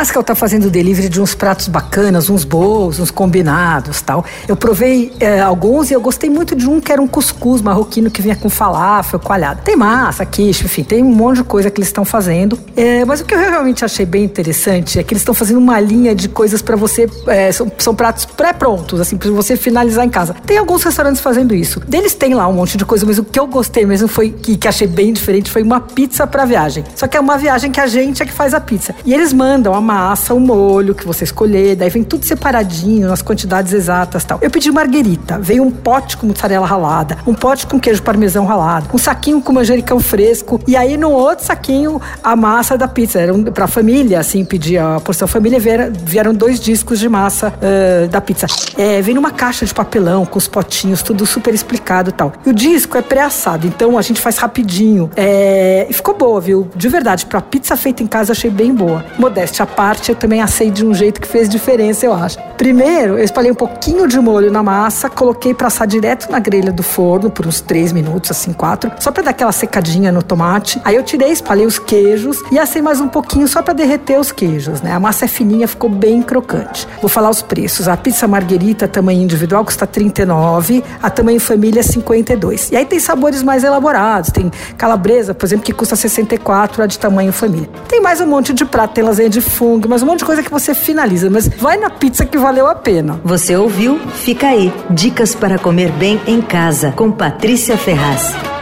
Haskell tá fazendo delivery de uns pratos bacanas, uns bowls, uns combinados tal. Eu provei é, alguns e eu gostei muito de um que era um cuscuz marroquino que vinha com falafel, coalhada. Tem massa, quiche, enfim, tem um monte de coisa que eles estão fazendo. É, mas o que eu realmente achei bem interessante é que eles estão fazendo uma linha de coisas para você. É, são, são pratos pré-prontos, assim, para você finalizar em casa. Tem alguns restaurantes fazendo isso. Deles tem lá um monte de coisa, mas o que eu gostei mesmo foi que, que achei bem diferente foi uma pizza para viagem. Só que é uma viagem que a gente é que faz a pizza. E eles mandam a massa, o molho que você escolher, daí vem tudo separadinho, nas quantidades exatas tal. Eu pedi marguerita, veio um pote com mussarela ralada, um pote com queijo parmesão ralado, um saquinho com manjericão fresco e aí no outro saquinho a massa da pizza. Era um, pra família, assim, pedir a porção família, vieram, vieram dois discos de massa uh, da pizza. É, vem numa caixa de papelão com os potinhos, tudo super explicado e tal. E o disco é pré-assado, então a gente faz rapidinho. É, e ficou boa, viu? De verdade, pra pizza feita em casa, achei bem boa. Modéstia à parte, eu também assei de um jeito que fez diferença, eu acho. Primeiro, eu espalhei um pouquinho de molho na massa, coloquei pra assar direto na grelha do forno por uns 3 minutos, assim, 4, só pra dar aquela secadinha no tomate. Aí eu tirei, espalhei os queijos e assei mais um pouquinho só pra derreter os queijos, né? A massa é fininha, ficou bem crocante. Vou falar os preços. A pizza marguerita, tamanho individual, custa 39, a tamanho família, 52. E aí tem sabores mais elaborados, tem calabresa, por exemplo, que custa 64, a de tamanho família. Tem mais um monte de prato, tem lasanha de fungo, mas um monte de coisa que você finaliza, mas vai na pizza que valeu a pena. Você ouviu? Fica aí. Dicas para comer bem em casa com Patrícia Ferraz.